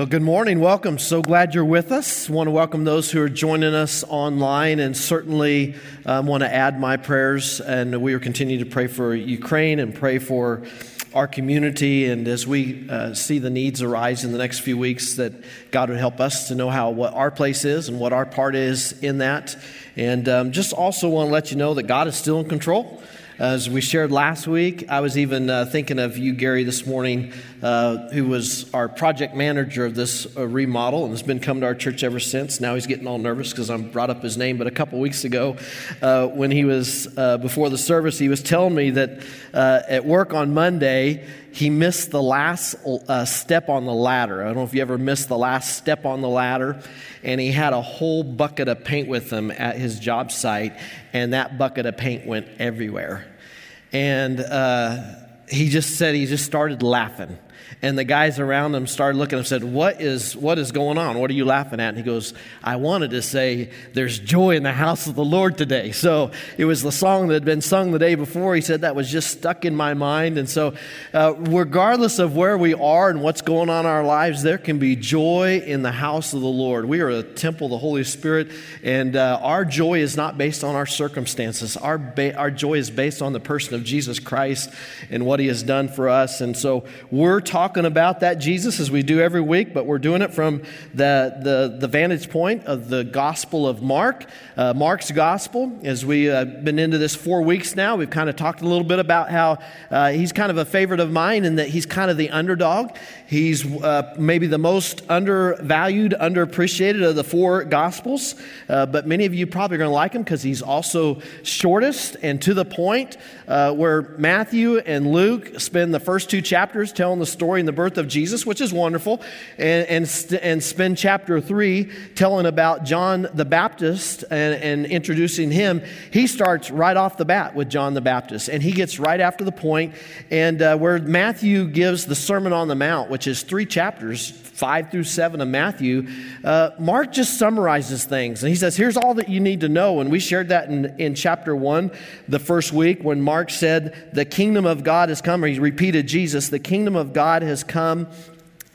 Well, good morning. Welcome. So glad you're with us. want to welcome those who are joining us online and certainly um, want to add my prayers. And we are continuing to pray for Ukraine and pray for our community. And as we uh, see the needs arise in the next few weeks, that God would help us to know how what our place is and what our part is in that. And um, just also want to let you know that God is still in control. As we shared last week, I was even uh, thinking of you, Gary, this morning, uh, who was our project manager of this uh, remodel and has been coming to our church ever since. Now he's getting all nervous because I brought up his name. But a couple weeks ago, uh, when he was uh, before the service, he was telling me that uh, at work on Monday, he missed the last step on the ladder. I don't know if you ever missed the last step on the ladder and he had a whole bucket of paint with him at his job site, and that bucket of paint went everywhere. And uh, he just said he just started laughing and the guys around him started looking and said, what is, what is going on? What are you laughing at? And he goes, I wanted to say, There's joy in the house of the Lord today. So it was the song that had been sung the day before. He said that was just stuck in my mind. And so, uh, regardless of where we are and what's going on in our lives, there can be joy in the house of the Lord. We are a temple of the Holy Spirit, and uh, our joy is not based on our circumstances. Our, ba- our joy is based on the person of Jesus Christ and what he has done for us. And so, we're talking talking about that Jesus as we do every week, but we're doing it from the, the, the vantage point of the Gospel of Mark, uh, Mark's Gospel. As we've uh, been into this four weeks now, we've kind of talked a little bit about how uh, he's kind of a favorite of mine and that he's kind of the underdog. He's uh, maybe the most undervalued, underappreciated of the four Gospels, uh, but many of you probably are going to like him because he's also shortest and to the point, uh, where Matthew and Luke spend the first two chapters telling the story in the birth of Jesus, which is wonderful, and, and, and spend chapter three telling about John the Baptist and, and introducing him, he starts right off the bat with John the Baptist. And he gets right after the point, and uh, where Matthew gives the Sermon on the Mount, which is three chapters, five through seven of Matthew, uh, Mark just summarizes things. And he says, Here's all that you need to know. And we shared that in, in chapter one the first week when Mark said, The kingdom of God has come. Or he repeated Jesus, The kingdom of God has come.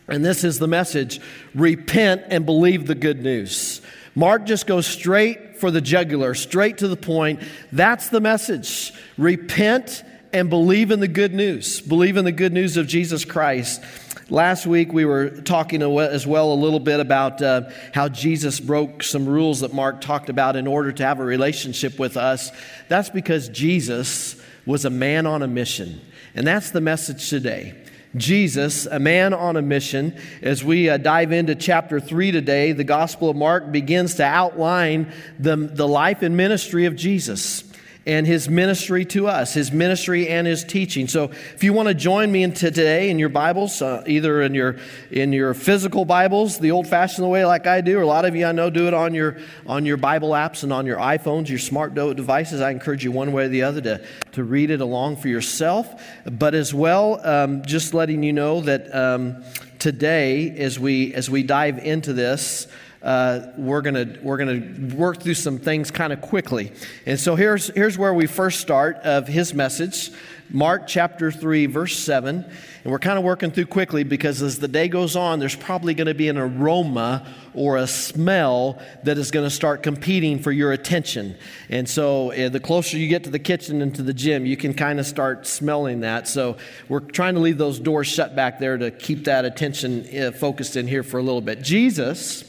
And this is the message repent and believe the good news. Mark just goes straight for the jugular, straight to the point. That's the message. Repent and believe in the good news. Believe in the good news of Jesus Christ. Last week, we were talking as well a little bit about uh, how Jesus broke some rules that Mark talked about in order to have a relationship with us. That's because Jesus was a man on a mission. And that's the message today. Jesus, a man on a mission. As we uh, dive into chapter 3 today, the Gospel of Mark begins to outline the, the life and ministry of Jesus and his ministry to us, his ministry and his teaching. So, if you want to join me in today in your Bibles, uh, either in your in your physical Bibles, the old-fashioned way like I do, or a lot of you I know do it on your on your Bible apps and on your iPhones, your smart devices. I encourage you one way or the other to to read it along for yourself, but as well, um, just letting you know that um, today, as we as we dive into this uh, we're going we're gonna work through some things kind of quickly. And so here's, here's where we first start of his message Mark chapter 3, verse 7. And we're kind of working through quickly because as the day goes on, there's probably going to be an aroma or a smell that is going to start competing for your attention. And so uh, the closer you get to the kitchen and to the gym, you can kind of start smelling that. So we're trying to leave those doors shut back there to keep that attention uh, focused in here for a little bit. Jesus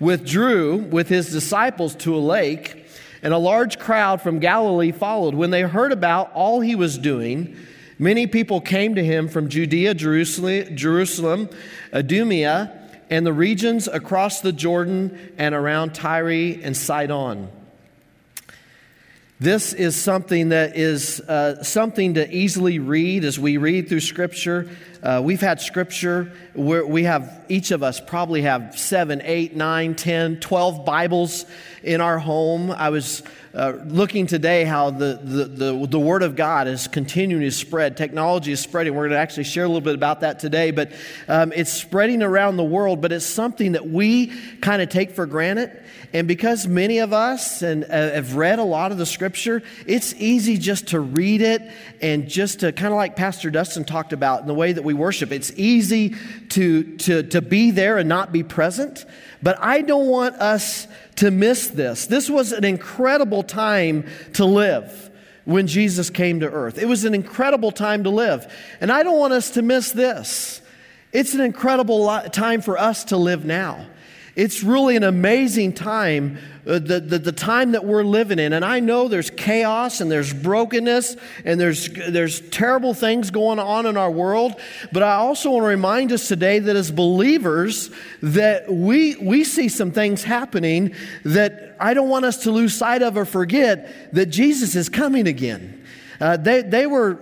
withdrew with his disciples to a lake, and a large crowd from Galilee followed. When they heard about all he was doing, many people came to him from Judea, Jerusalem, Idumea, and the regions across the Jordan and around Tyre and Sidon. This is something that is uh, something to easily read as we read through Scripture. Uh, we've had Scripture where we have, each of us probably have seven, eight, nine, ten, twelve Bibles in our home. I was uh, looking today how the, the, the, the, Word of God is continuing to spread. Technology is spreading. We're going to actually share a little bit about that today, but um, it's spreading around the world, but it's something that we kind of take for granted. And because many of us and uh, have read a lot of the Scripture, it's easy just to read it and just to kind of like Pastor Dustin talked about in the way that we worship. It's easy to, to, to be there and not be present, but I don't want us to miss this. This was an incredible time to live when Jesus came to earth. It was an incredible time to live. And I don't want us to miss this. It's an incredible time for us to live now. It's really an amazing time, uh, the, the, the, time that we're living in. And I know there's chaos and there's brokenness and there's, there's terrible things going on in our world. But I also want to remind us today that as believers, that we, we see some things happening that I don't want us to lose sight of or forget that Jesus is coming again. Uh, they, they were,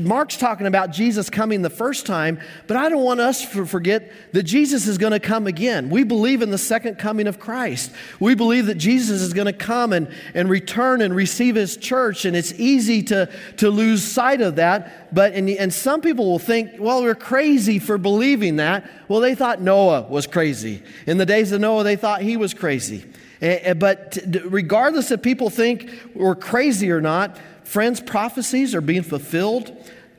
Mark's talking about Jesus coming the first time, but I don't want us to forget that Jesus is going to come again. We believe in the second coming of Christ. We believe that Jesus is going to come and, and return and receive his church, and it's easy to, to lose sight of that. But, and, and some people will think, well, we're crazy for believing that. Well, they thought Noah was crazy. In the days of Noah, they thought he was crazy. But regardless if people think we're crazy or not, Friends, prophecies are being fulfilled.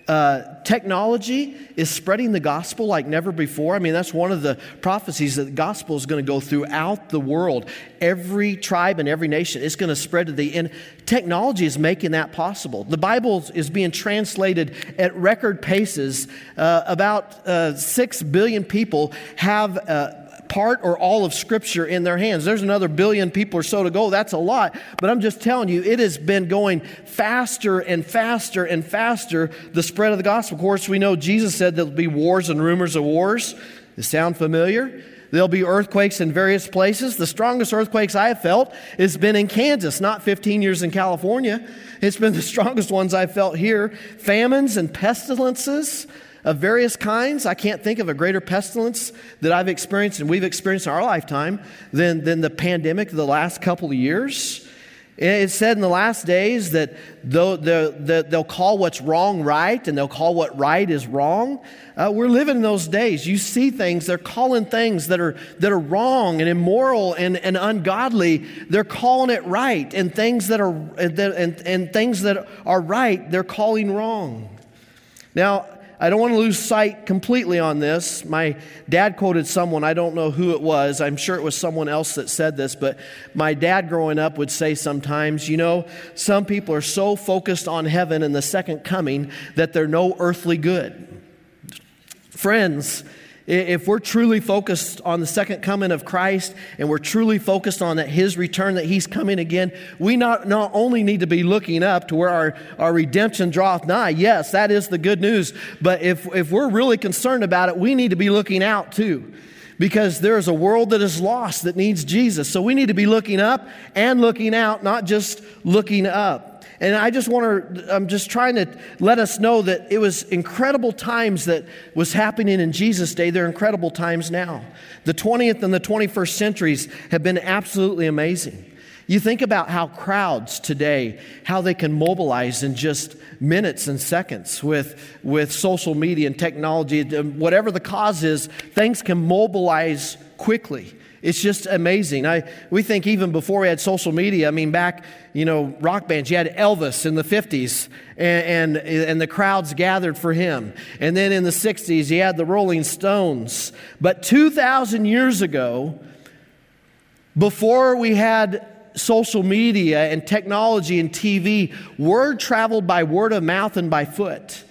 Uh, technology is spreading the gospel like never before. I mean, that's one of the prophecies that the gospel is going to go throughout the world. Every tribe and every nation is going to spread to the end. Technology is making that possible. The Bible is being translated at record paces. Uh, about uh, six billion people have uh, part or all of Scripture in their hands. There's another billion people or so to go. That's a lot. But I'm just telling you, it has been going faster and faster and faster, the spread of the gospel. Of course, we know Jesus said there'll be wars and rumors of wars. Does sound familiar? There'll be earthquakes in various places. The strongest earthquakes I have felt has been in Kansas, not 15 years in California. It's been the strongest ones I've felt here. Famines and pestilences of various kinds. I can't think of a greater pestilence that I've experienced and we've experienced in our lifetime than, than the pandemic of the last couple of years. It said in the last days that they'll call what's wrong right and they'll call what right is wrong. Uh, we're living in those days. You see things, they're calling things that are, that are wrong and immoral and, and ungodly, they're calling it right. And things that are, and, and things that are right, they're calling wrong. Now, I don't want to lose sight completely on this. My dad quoted someone, I don't know who it was. I'm sure it was someone else that said this, but my dad growing up would say sometimes, you know, some people are so focused on heaven and the second coming that they're no earthly good. Friends, if we're truly focused on the second coming of Christ and we're truly focused on that his return, that he's coming again, we not, not only need to be looking up to where our, our redemption draweth nigh. Yes, that is the good news. But if, if we're really concerned about it, we need to be looking out too. Because there is a world that is lost that needs Jesus. So we need to be looking up and looking out, not just looking up. And I just want to, I'm just trying to let us know that it was incredible times that was happening in Jesus' day. They're incredible times now. The 20th and the 21st centuries have been absolutely amazing. You think about how crowds today, how they can mobilize in just minutes and seconds with, with social media and technology. Whatever the cause is, things can mobilize quickly. It's just amazing. I, we think even before we had social media, I mean, back, you know, rock bands, you had Elvis in the 50s, and, and, and the crowds gathered for him. And then in the 60s, you had the Rolling Stones. But 2,000 years ago, before we had social media and technology and TV, word traveled by word of mouth and by foot.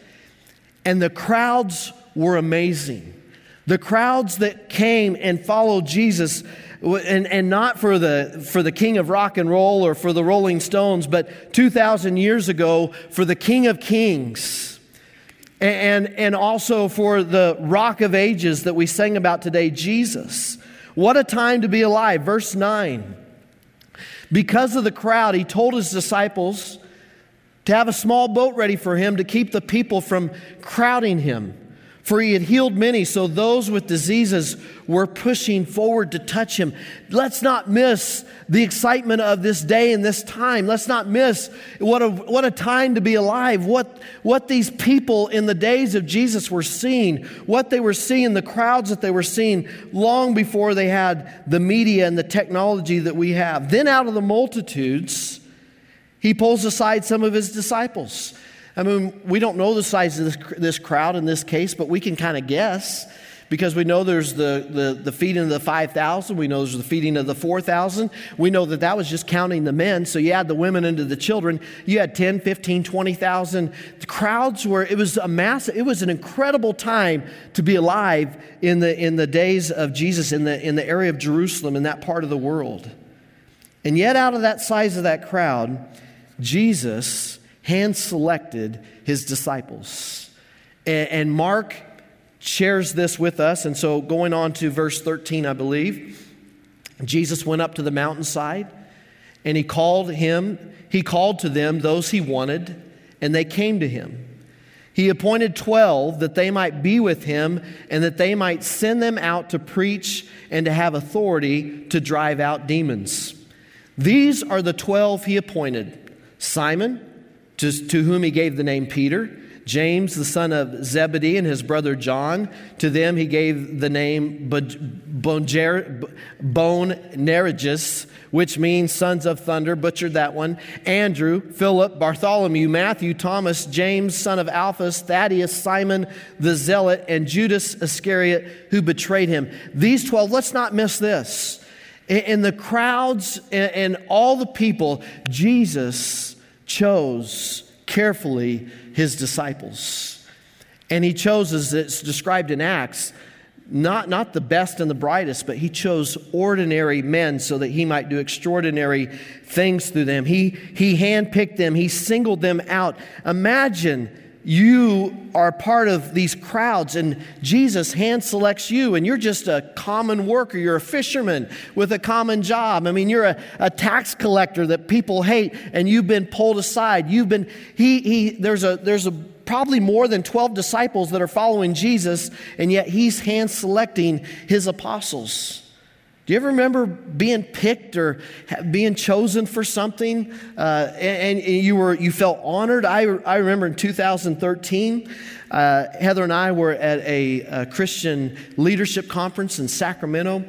And the crowds were amazing. The crowds that came and followed Jesus, and, and not for the, for the king of rock and roll or for the Rolling Stones, but 2,000 years ago for the King of Kings. And, and also for the rock of ages that we sang about today, Jesus. What a time to be alive. Verse 9. Because of the crowd, he told his disciples to have a small boat ready for him to keep the people from crowding him for he had healed many, so those with diseases were pushing forward to touch him. Let's not miss the excitement of this day and this time. Let's not miss what a, what a time to be alive, what, what these people in the days of Jesus were seeing, what they were seeing, the crowds that they were seeing long before they had the media and the technology that we have. Then out of the multitudes, he pulls aside some of his disciples. I mean, we don't know the size of this, this crowd in this case, but we can kind of guess because we know there's the, the, the feeding of the 5,000. We know there's the feeding of the 4,000. We know that that was just counting the men. So you add the women into the children. You had 10, 15, 20,000. The crowds were, it was a massive, it was an incredible time to be alive in the, in the days of Jesus in the, in the area of Jerusalem, in that part of the world. And yet, out of that size of that crowd, Jesus hand selected his disciples. And, Mark shares this with us. And so, going on to verse 13, I believe, Jesus went up to the mountainside and he called him, he called to them those he wanted, and they came to him. He appointed 12 that they might be with him and that they might send them out to preach and to have authority to drive out demons. These are the 12 he appointed Simon, to, to whom he gave the name Peter. James, the son of Zebedee, and his brother John. To them he gave the name Boanerges, which means sons of thunder, butchered that one. Andrew, Philip, Bartholomew, Matthew, Thomas, James, son of Alphaeus, Thaddeus, Simon the Zealot, and Judas Iscariot, who betrayed him. These 12, let's not miss this. In the crowds and all the people, Jesus chose carefully his disciples. And he chose, as it's described in Acts, not, not the best and the brightest, but he chose ordinary men so that he might do extraordinary things through them. He, he handpicked them, he singled them out. Imagine you are part of these crowds and Jesus hand selects you and you're just a common worker. You're a fisherman with a common job. I mean, you're a, a tax collector that people hate and you've been pulled aside. You've been, he, he, there's a, there's a, probably more than 12 disciples that are following Jesus and yet he's hand selecting his apostles. You ever remember being picked or being chosen for something uh, and, and, you, were, you felt honored? I, I remember in 2013, uh, Heather and I were at a, a Christian leadership conference in Sacramento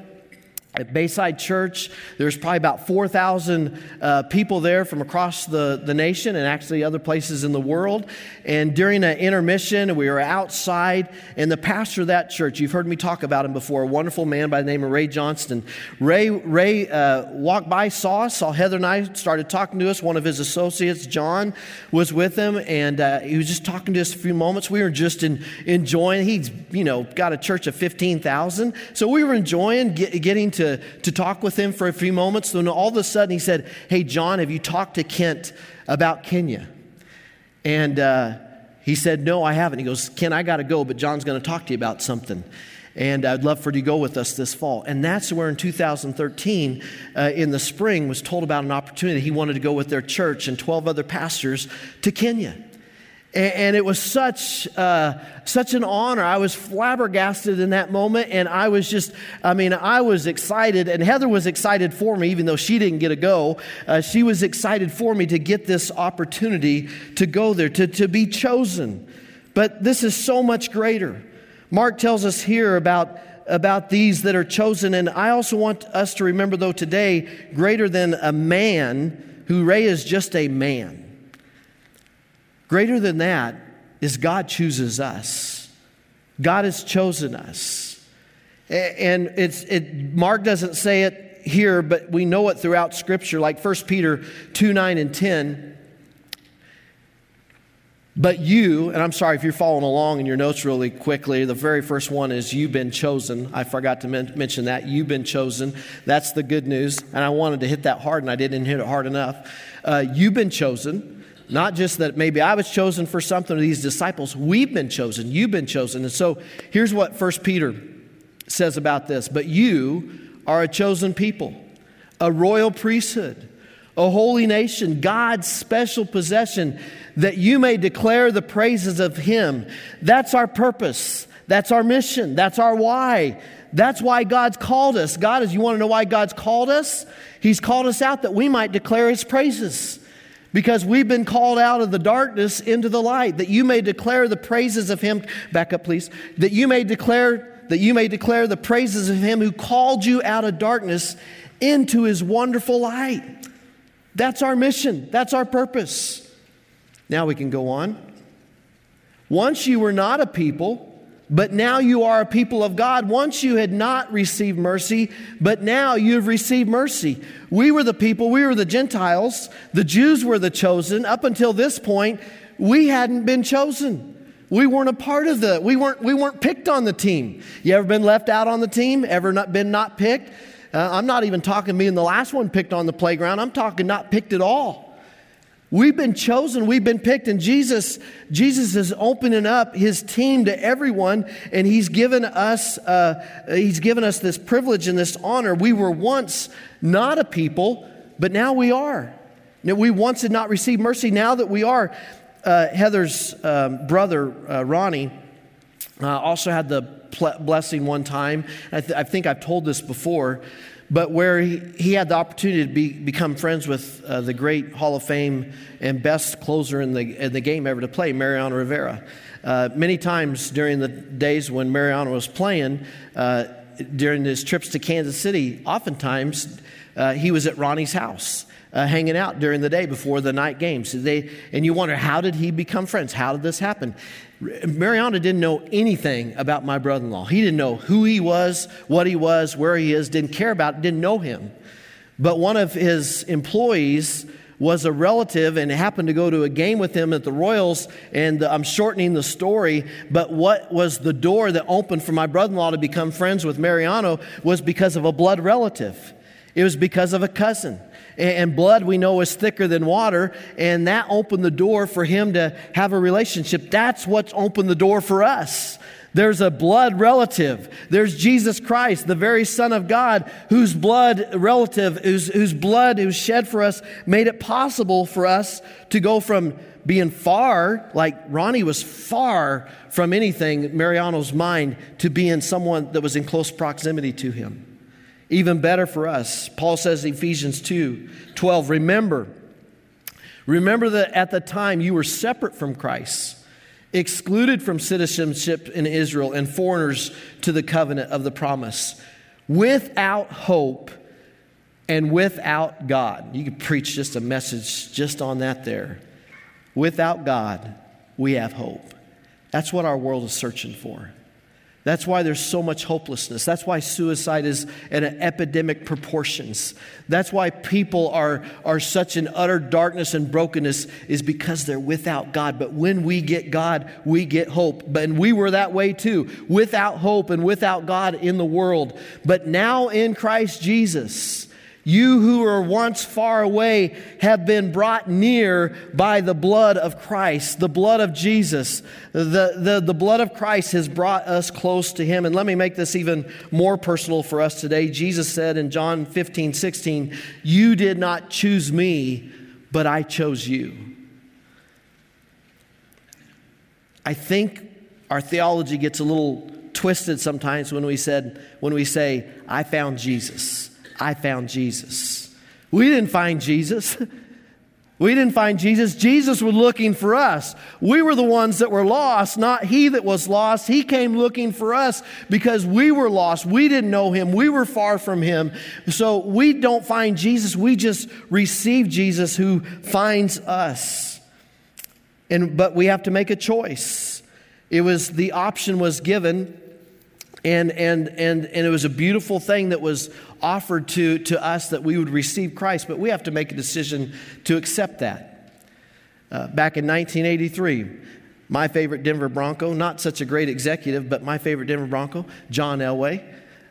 at Bayside Church. There's probably about 4,000 uh, people there from across the, the nation and actually other places in the world. And during an intermission, we were outside, and the pastor of that church, you've heard me talk about him before, a wonderful man by the name of Ray Johnston. Ray, Ray uh, walked by, saw us, saw Heather and I, started talking to us. One of his associates, John, was with him, and uh, he was just talking to us a few moments. We were just in, enjoying. He's, you know, got a church of 15,000. So we were enjoying get, getting to to, to talk with him for a few moments. Then all of a sudden he said, Hey, John, have you talked to Kent about Kenya? And uh, he said, No, I haven't. He goes, Ken, I got to go, but John's going to talk to you about something. And I'd love for you to go with us this fall. And that's where in 2013, uh, in the spring, was told about an opportunity. He wanted to go with their church and 12 other pastors to Kenya. And it was such, uh, such an honor. I was flabbergasted in that moment, and I was just, I mean, I was excited, and Heather was excited for me, even though she didn't get a go. Uh, she was excited for me to get this opportunity to go there, to, to be chosen. But this is so much greater. Mark tells us here about, about these that are chosen, and I also want us to remember, though, today, greater than a man, who Ray is just a man. Greater than that is God chooses us. God has chosen us. And it's, it, Mark doesn't say it here, but we know it throughout Scripture, like 1 Peter 2 9 and 10. But you, and I'm sorry if you're following along in your notes really quickly, the very first one is you've been chosen. I forgot to men- mention that. You've been chosen. That's the good news. And I wanted to hit that hard, and I didn't hit it hard enough. Uh, you've been chosen. Not just that maybe I was chosen for something, these disciples, we've been chosen, you've been chosen. And so here's what First Peter says about this But you are a chosen people, a royal priesthood, a holy nation, God's special possession, that you may declare the praises of Him. That's our purpose. That's our mission. That's our why. That's why God's called us. God is, you want to know why God's called us? He's called us out that we might declare His praises because we've been called out of the darkness into the light, that you may declare the praises of him. Back up, please. That you may declare that you may declare the praises of him who called you out of darkness into his wonderful light. That's our mission. That's our purpose. Now we can go on. Once you were not a people, but now you are a people of God. Once you had not received mercy, but now you have received mercy. We were the people, we were the Gentiles, the Jews were the chosen. Up until this point, we hadn't been chosen. We weren't a part of the, we weren't, we weren't picked on the team. You ever been left out on the team? Ever not been not picked? Uh, I'm not even talking being the last one picked on the playground. I'm talking not picked at all. We've been chosen, we've been picked, and Jesus, Jesus is opening up his team to everyone, and he's given us, uh, he's given us this privilege and this honor. We were once not a people, but now we are. Now, we once did not receive mercy, now that we are. Uh, Heather's um, brother, uh, Ronnie, uh, also had the blessing one time. I, th- I think I've told this before but where he, he had the opportunity to be, become friends with uh, the great Hall of Fame and best closer in the, in the game ever to play, Mariano Rivera. Uh, many times during the days when Mariano was playing, uh, during his trips to Kansas City, oftentimes uh, he was at Ronnie's house. Uh, hanging out during the day before the night games. They, and you wonder, how did he become friends? How did this happen? Mariano didn't know anything about my brother in law. He didn't know who he was, what he was, where he is, didn't care about didn't know him. But one of his employees was a relative and happened to go to a game with him at the Royals. And I'm shortening the story, but what was the door that opened for my brother in law to become friends with Mariano was because of a blood relative, it was because of a cousin. And blood we know is thicker than water, and that opened the door for him to have a relationship. That's what's opened the door for us. There's a blood relative. There's Jesus Christ, the very Son of God, whose blood relative, whose, whose blood who's shed for us, made it possible for us to go from being far, like Ronnie was far from anything, Mariano's mind, to being someone that was in close proximity to him. Even better for us, Paul says in Ephesians 2 12, remember, remember that at the time you were separate from Christ, excluded from citizenship in Israel, and foreigners to the covenant of the promise, without hope and without God. You could preach just a message just on that there. Without God, we have hope. That's what our world is searching for. That's why there's so much hopelessness. That's why suicide is at epidemic proportions. That's why people are, are such in utter darkness and brokenness is because they're without God. But when we get God, we get hope. But and we were that way too, without hope and without God in the world. But now in Christ Jesus, you who were once far away have been brought near by the blood of Christ, the blood of Jesus. The, the, the blood of Christ has brought us close to Him. And let me make this even more personal for us today. Jesus said in John 15, 16, You did not choose me, but I chose you. I think our theology gets a little twisted sometimes when we said when we say I found Jesus. I found Jesus. We didn't find Jesus. We didn't find Jesus. Jesus was looking for us. We were the ones that were lost, not He that was lost. He came looking for us because we were lost. We didn't know Him. We were far from Him. So we don't find Jesus. We just receive Jesus who finds us. And, but we have to make a choice. It was the option was given and, and, and, and it was a beautiful thing that was offered to, to us that we would receive Christ, but we have to make a decision to accept that. Uh, back in 1983, my favorite Denver Bronco, not such a great executive, but my favorite Denver Bronco, John Elway,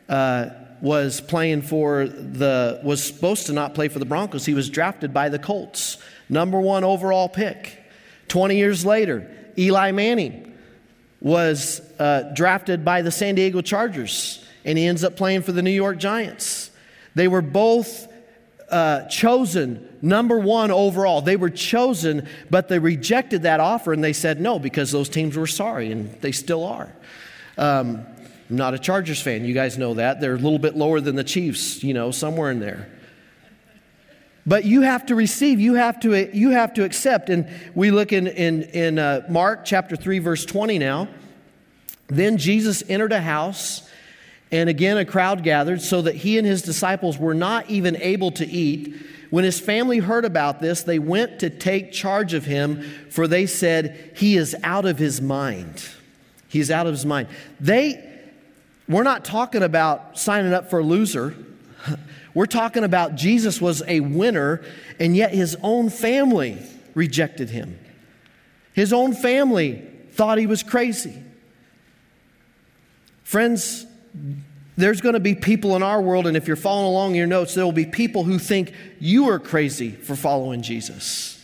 uh, was playing for the, was supposed to not play for the Broncos. He was drafted by the Colts, number one overall pick. 20 years later, Eli Manning was uh, drafted by the San Diego Chargers, and he ends up playing for the New York Giants. They were both uh, chosen number one overall. They were chosen, but they rejected that offer and they said no because those teams were sorry, and they still are. Um, I'm not a Chargers fan. You guys know that. They're a little bit lower than the Chiefs, you know, somewhere in there. But you have to receive, you have to, you have to accept. And we look in, in, in uh, Mark chapter 3, verse 20 now. Then Jesus entered a house, and again a crowd gathered, so that he and his disciples were not even able to eat. When his family heard about this, they went to take charge of him, for they said, He is out of his mind. He's out of his mind. They, we're not talking about signing up for a loser. We're talking about Jesus was a winner, and yet his own family rejected him. His own family thought he was crazy. Friends, there's going to be people in our world, and if you're following along in your notes, there will be people who think you are crazy for following Jesus.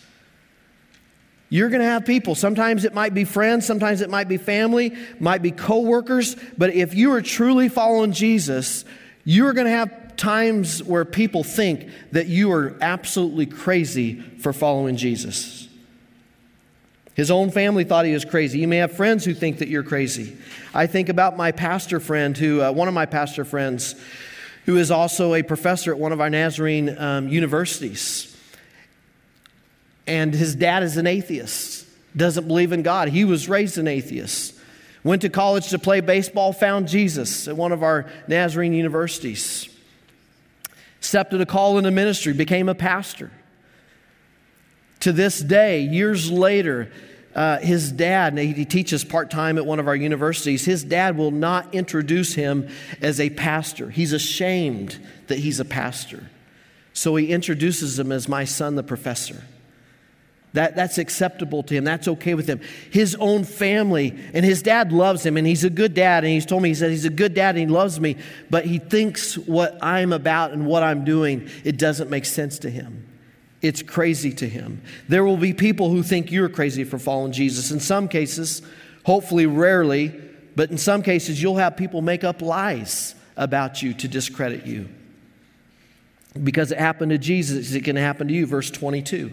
You're going to have people. Sometimes it might be friends, sometimes it might be family, might be coworkers, but if you are truly following Jesus, you're going to have times where people think that you are absolutely crazy for following Jesus. His own family thought he was crazy. You may have friends who think that you're crazy. I think about my pastor friend, who, uh, one of my pastor friends, who is also a professor at one of our Nazarene um, universities. And his dad is an atheist, doesn't believe in God. He was raised an atheist. Went to college to play baseball, found Jesus at one of our Nazarene universities. Accepted a call into ministry, became a pastor. To this day, years later, uh, his dad, he teaches part time at one of our universities, his dad will not introduce him as a pastor. He's ashamed that he's a pastor. So he introduces him as my son, the professor. That, that's acceptable to him. That's okay with him. His own family, and his dad loves him, and he's a good dad. And he's told me, he said, he's a good dad and he loves me, but he thinks what I'm about and what I'm doing, it doesn't make sense to him. It's crazy to him. There will be people who think you're crazy for following Jesus. In some cases, hopefully rarely, but in some cases, you'll have people make up lies about you to discredit you. Because it happened to Jesus, it can happen to you. Verse 22.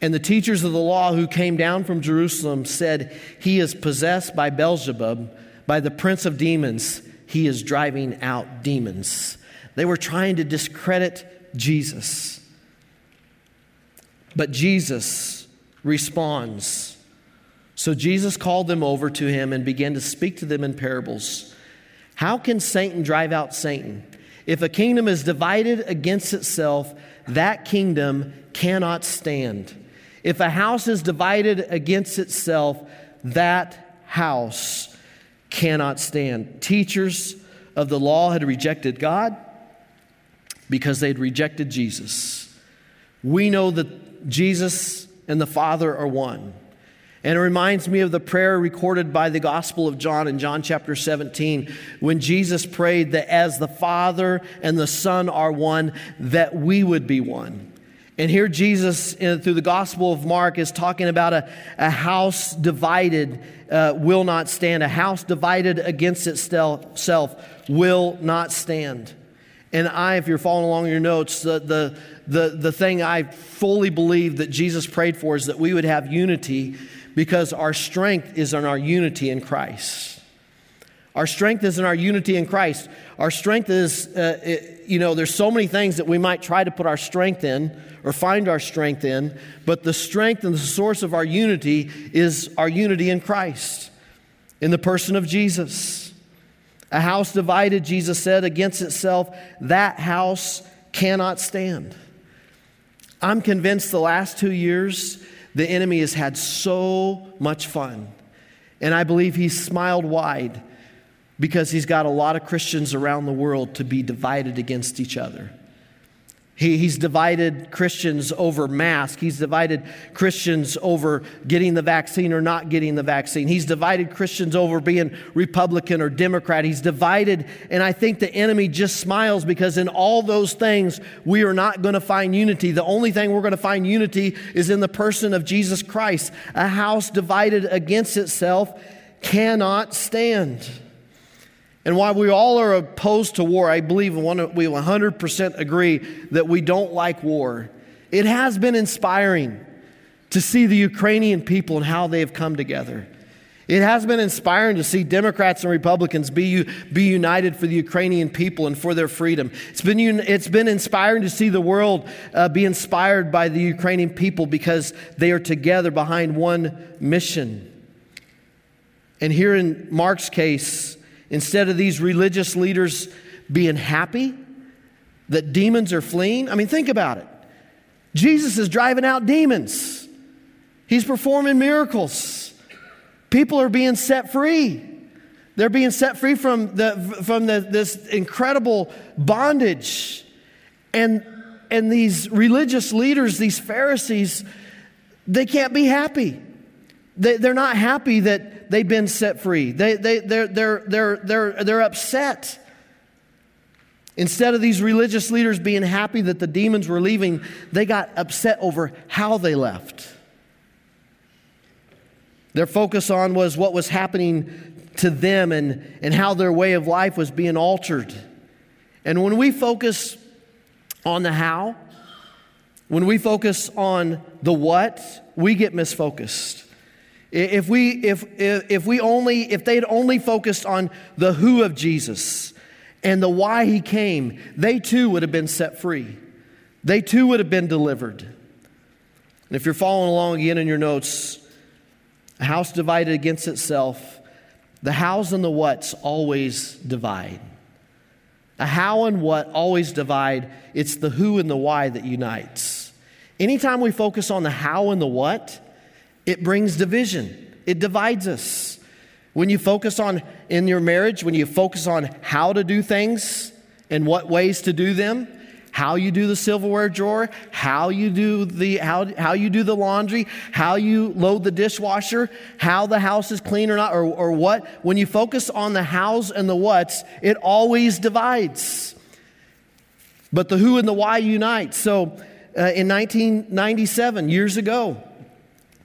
And the teachers of the law who came down from Jerusalem said, He is possessed by Beelzebub, by the prince of demons. He is driving out demons. They were trying to discredit Jesus. But Jesus responds. So Jesus called them over to him and began to speak to them in parables. How can Satan drive out Satan? If a kingdom is divided against itself, that kingdom cannot stand. If a house is divided against itself, that house cannot stand. Teachers of the law had rejected God because they'd rejected Jesus. We know that Jesus and the Father are one. And it reminds me of the prayer recorded by the Gospel of John in John chapter 17, when Jesus prayed that as the Father and the Son are one, that we would be one. And here, Jesus, through the Gospel of Mark, is talking about a, a house divided uh, will not stand. A house divided against itself will not stand. And I, if you're following along your notes, the, the, the, the thing I fully believe that Jesus prayed for is that we would have unity because our strength is in our unity in Christ. Our strength is in our unity in Christ. Our strength is, uh, it, you know, there's so many things that we might try to put our strength in or find our strength in, but the strength and the source of our unity is our unity in Christ, in the person of Jesus. A house divided, Jesus said, against itself, that house cannot stand. I'm convinced the last two years, the enemy has had so much fun. And I believe he's smiled wide because he's got a lot of Christians around the world to be divided against each other. He, he's divided Christians over mask. He's divided Christians over getting the vaccine or not getting the vaccine. He's divided Christians over being Republican or Democrat. He's divided, and I think the enemy just smiles because in all those things, we are not going to find unity. The only thing we're going to find unity is in the person of Jesus Christ. A house divided against itself cannot stand. And while we all are opposed to war, I believe we 100% agree that we don't like war. It has been inspiring to see the Ukrainian people and how they have come together. It has been inspiring to see Democrats and Republicans be, be united for the Ukrainian people and for their freedom. It's been, it's been inspiring to see the world uh, be inspired by the Ukrainian people because they are together behind one mission. And here in Mark's case, Instead of these religious leaders being happy, that demons are fleeing? I mean, think about it. Jesus is driving out demons, he's performing miracles. People are being set free. They're being set free from, the, from the, this incredible bondage. And, and these religious leaders, these Pharisees, they can't be happy. They, they're not happy that they've been set free. They, they, they're, they're, they're, they're, they're upset. Instead of these religious leaders being happy that the demons were leaving, they got upset over how they left. Their focus on was what was happening to them and, and how their way of life was being altered. And when we focus on the how, when we focus on the what, we get misfocused. If we, if, if we only, if they'd only focused on the who of Jesus and the why he came, they too would have been set free. They too would have been delivered. And if you're following along again in your notes, a house divided against itself, the hows and the whats always divide. A how and what always divide. It's the who and the why that unites. Anytime we focus on the how and the what, it brings division, it divides us. When you focus on in your marriage, when you focus on how to do things and what ways to do them, how you do the silverware drawer, how you do the how, how you do the laundry, how you load the dishwasher, how the house is clean or not, or, or what. When you focus on the hows and the whats, it always divides. But the who and the why unite. So uh, in 1997, years ago,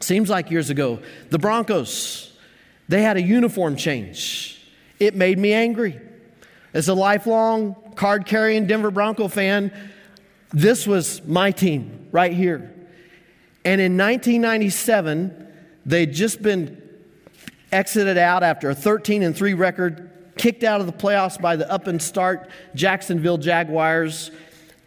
Seems like years ago. The Broncos, they had a uniform change. It made me angry. As a lifelong card carrying Denver Bronco fan, this was my team right here. And in 1997, they'd just been exited out after a 13 and 3 record, kicked out of the playoffs by the up and start Jacksonville Jaguars.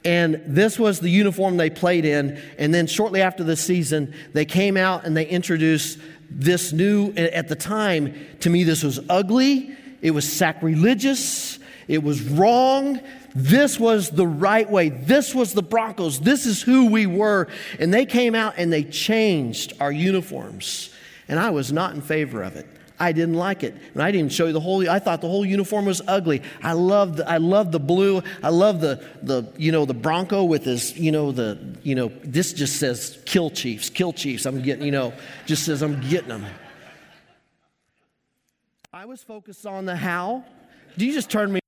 And this was the uniform they played in. And then shortly after the season, they came out and they introduced this new, at the time, to me, this was ugly, it was sacrilegious, it was wrong. This was the right way. This was the Broncos. This is who we were. And they came out and they changed our uniforms. And I was not in favor of it. I didn't like it. And I didn't even show you the whole, I thought the whole uniform was ugly. I loved, I loved the blue. I love the, the, you know, the Bronco with his, you know, the, you know, this just says kill chiefs, kill chiefs. I'm getting, you know, just says I'm getting them. I was focused on the how. Do you just turn me?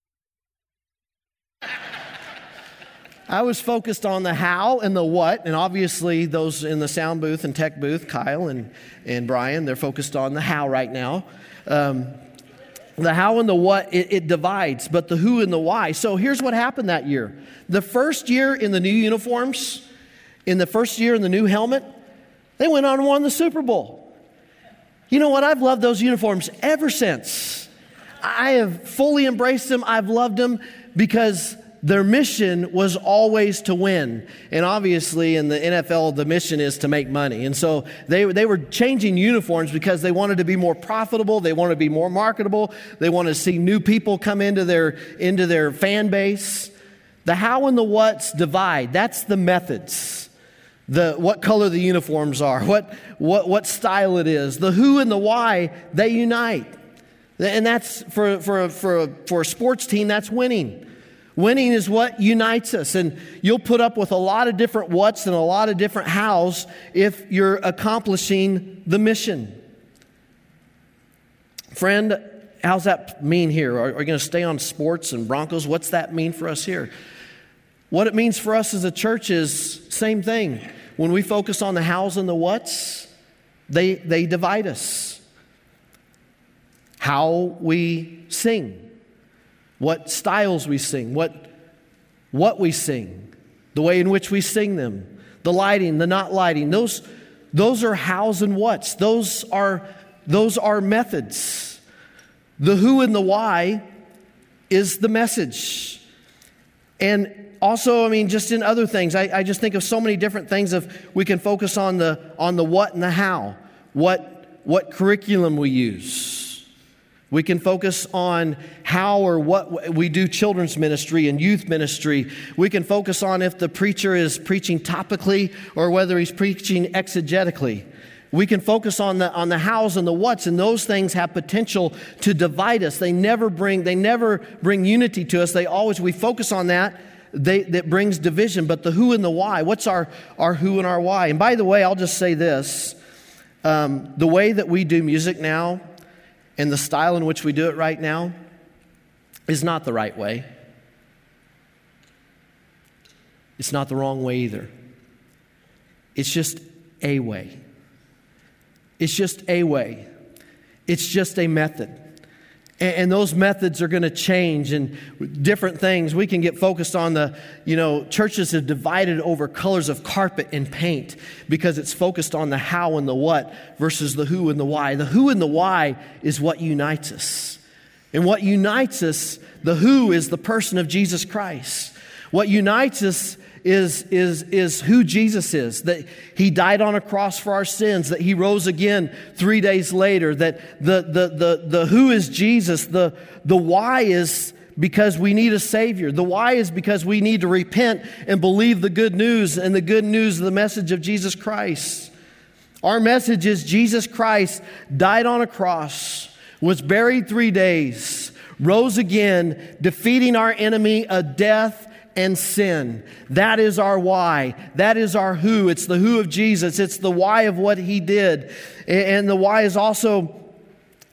I was focused on the how and the what, and obviously those in the sound booth and tech booth, Kyle and, and Brian, they're focused on the how right now. Um, the how and the what, it, it, divides, but the who and the why. So here's what happened that year. The first year in the new uniforms, in the first year in the new helmet, they went on and won the Super Bowl. You know what? I've loved those uniforms ever since. I have fully embraced them. I've loved them because their mission was always to win. And obviously, in the NFL, the mission is to make money. And so they, they were changing uniforms because they wanted to be more profitable, they wanted to be more marketable, they wanted to see new people come into their, into their fan base. The how and the what's divide. That's the methods. The, what color the uniforms are, what, what, what style it is. The who and the why, they unite. And that's for, for, for, for a sports team, that's winning. Winning is what unites us. And you'll put up with a lot of different what's and a lot of different how's if you're accomplishing the mission. Friend, how's that mean here? Are, are we going to stay on sports and Broncos? What's that mean for us here? What it means for us as a church is same thing. When we focus on the hows and the what's, they, they divide us. How we sing what styles we sing, what, what we sing, the way in which we sing them, the lighting, the not lighting. Those, those are hows and whats. Those are, those are methods. The who and the why is the message. And also, I mean, just in other things, I, I just think of so many different things of we can focus on the on the what and the how. What what curriculum we use We can focus on how or what we do children's ministry and youth ministry. We can focus on if the preacher is preaching topically or whether he's preaching exegetically. We can focus on the, on the hows and the whats, and those things have potential to divide us. They never bring, they never bring unity to us. They always, we focus on that, they, that brings division. But the who and the why, what's our, our who and our why? And by the way, I'll just say this um, the way that we do music now and the style in which we do it right now is not the right way. It's not the wrong way either. It's just a way. It's just a way, it's just a method. And, those methods are going to change and different things. We can get focused on the, you know, churches have divided over colors of carpet and paint because it's focused on the how and the what versus the who and the why. The who and the why is what unites us. And what unites us, the who is the person of Jesus Christ. What unites us is, is, is who Jesus is, that he died on a cross for our sins, that he rose again three days later, that the, the, the, the who is Jesus, the, the why is because we need a Savior. The why is because we need to repent and believe the good news and the good news of the message of Jesus Christ. Our message is Jesus Christ died on a cross, was buried three days, rose again, defeating our enemy, a death and sin. That is our why. That is our who. It's the who of Jesus. It's the why of what he did. And the why is also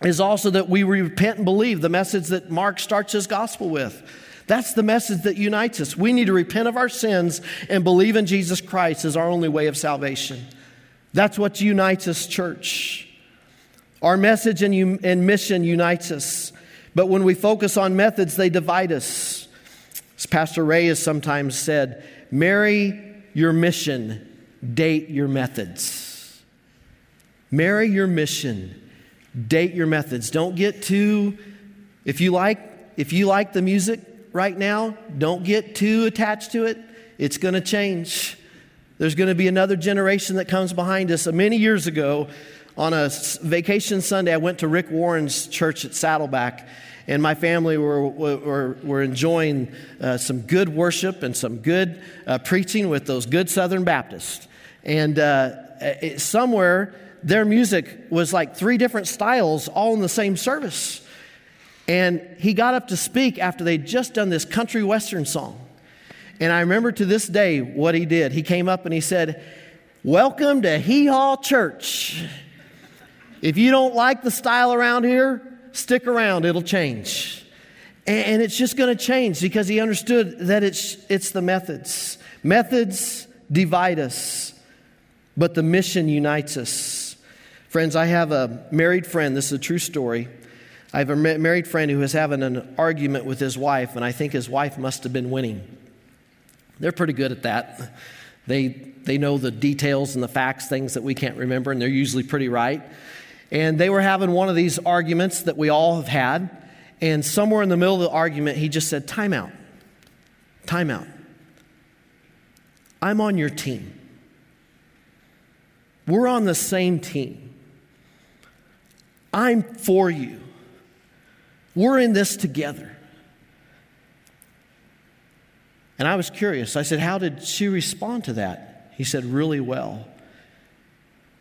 is also that we repent and believe, the message that Mark starts his gospel with. That's the message that unites us. We need to repent of our sins and believe in Jesus Christ as our only way of salvation. That's what unites us, church. Our message and, and mission unites us. But when we focus on methods, they divide us. As Pastor Ray has sometimes said, marry your mission, date your methods. Marry your mission, date your methods. Don't get too, if you like, if you like the music right now, don't get too attached to it. It's going to change. There's going to be another generation that comes behind us. Many years ago, on a vacation Sunday, I went to Rick Warren's church at Saddleback and my family were, were, were enjoying uh, some good worship and some good uh, preaching with those good Southern Baptists. And uh, it, somewhere, their music was like three different styles all in the same service. And he got up to speak after they'd just done this country western song. And I remember to this day what he did. He came up and he said, Welcome to Hee Haw Church. If you don't like the style around here, stick around, it'll change. And it's just going to change because he understood that it's, it's the methods. Methods divide us, but the mission unites us. Friends, I have a married friend. This is a true story. I have a married friend who was having an argument with his wife, and I think his wife must have been winning. They're pretty good at that. They, they know the details and the facts, things that we can't remember, and they're usually pretty right. And they were having one of these arguments that we all have had. And somewhere in the middle of the argument, he just said, Time out. Time out. I'm on your team. We're on the same team. I'm for you. We're in this together. And I was curious. I said, How did she respond to that? He said, Really well.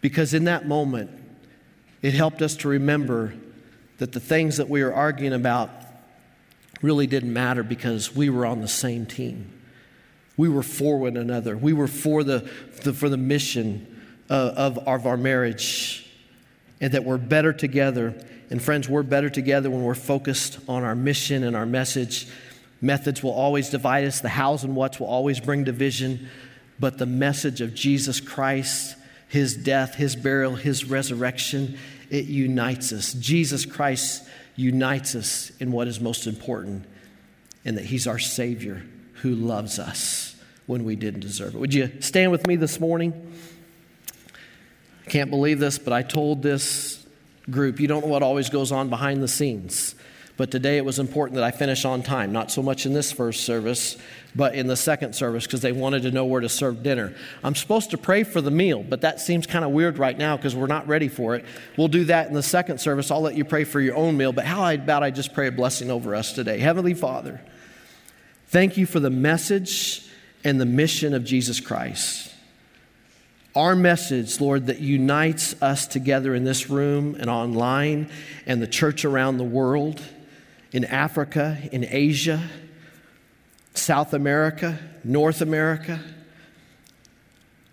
Because in that moment, it helped us to remember that the things that we were arguing about really didn't matter because we were on the same team. We were for one another. We were for the, the for the mission uh, of, of our marriage, and that we're better together. And friends, we're better together when we're focused on our mission and our message. Methods will always divide us, the hows and whats will always bring division, but the message of Jesus Christ, his death, his burial, his resurrection, it unites us. Jesus Christ unites us in what is most important, and that He's our Savior who loves us when we didn't deserve it. Would you stand with me this morning? I can't believe this, but I told this group, you don't know what always goes on behind the scenes. But today it was important that I finish on time, not so much in this first service, but in the second service because they wanted to know where to serve dinner. I'm supposed to pray for the meal, but that seems kind of weird right now because we're not ready for it. We'll do that in the second service. I'll let you pray for your own meal, but how about I just pray a blessing over us today? Heavenly Father, thank you for the message and the mission of Jesus Christ. Our message, Lord, that unites us together in this room and online and the church around the world, in Africa, in Asia, South America, North America.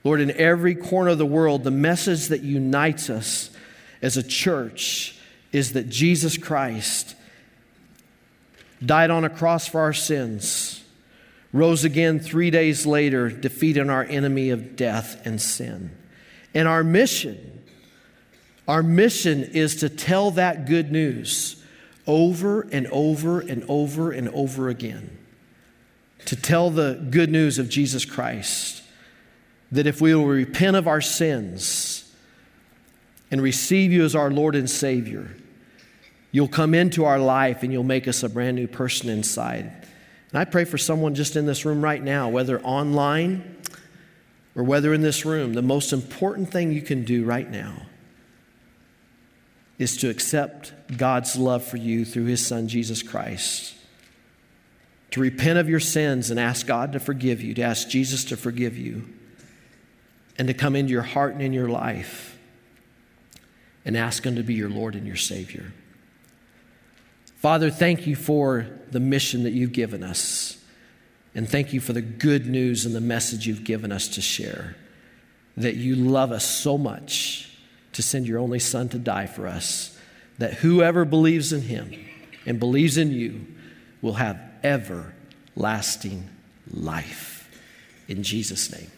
Lord, in every corner of the world, the message that unites us as a church is that Jesus Christ died on a cross for our sins rose again three days later, defeating our enemy of death and sin. And our mission, our mission is to tell that good news over and over and over and over again. To tell the good news of Jesus Christ. That if we will repent of our sins and receive you as our Lord and Savior, you'll come into our life and you'll make us a brand new person inside. And I pray for someone just in this room right now, whether online or whether in this room, the most important thing you can do right now is to accept God's love for you through His Son, Jesus Christ. To repent of your sins and ask God to forgive you, to ask Jesus to forgive you, and to come into your heart and in your life and ask Him to be your Lord and your Savior. Father, thank you for the mission that you've given us. And thank you for the good news and the message you've given us to share. That you love us so much to send your only Son to die for us. That whoever believes in him and believes in you will have everlasting life. In Jesus' name.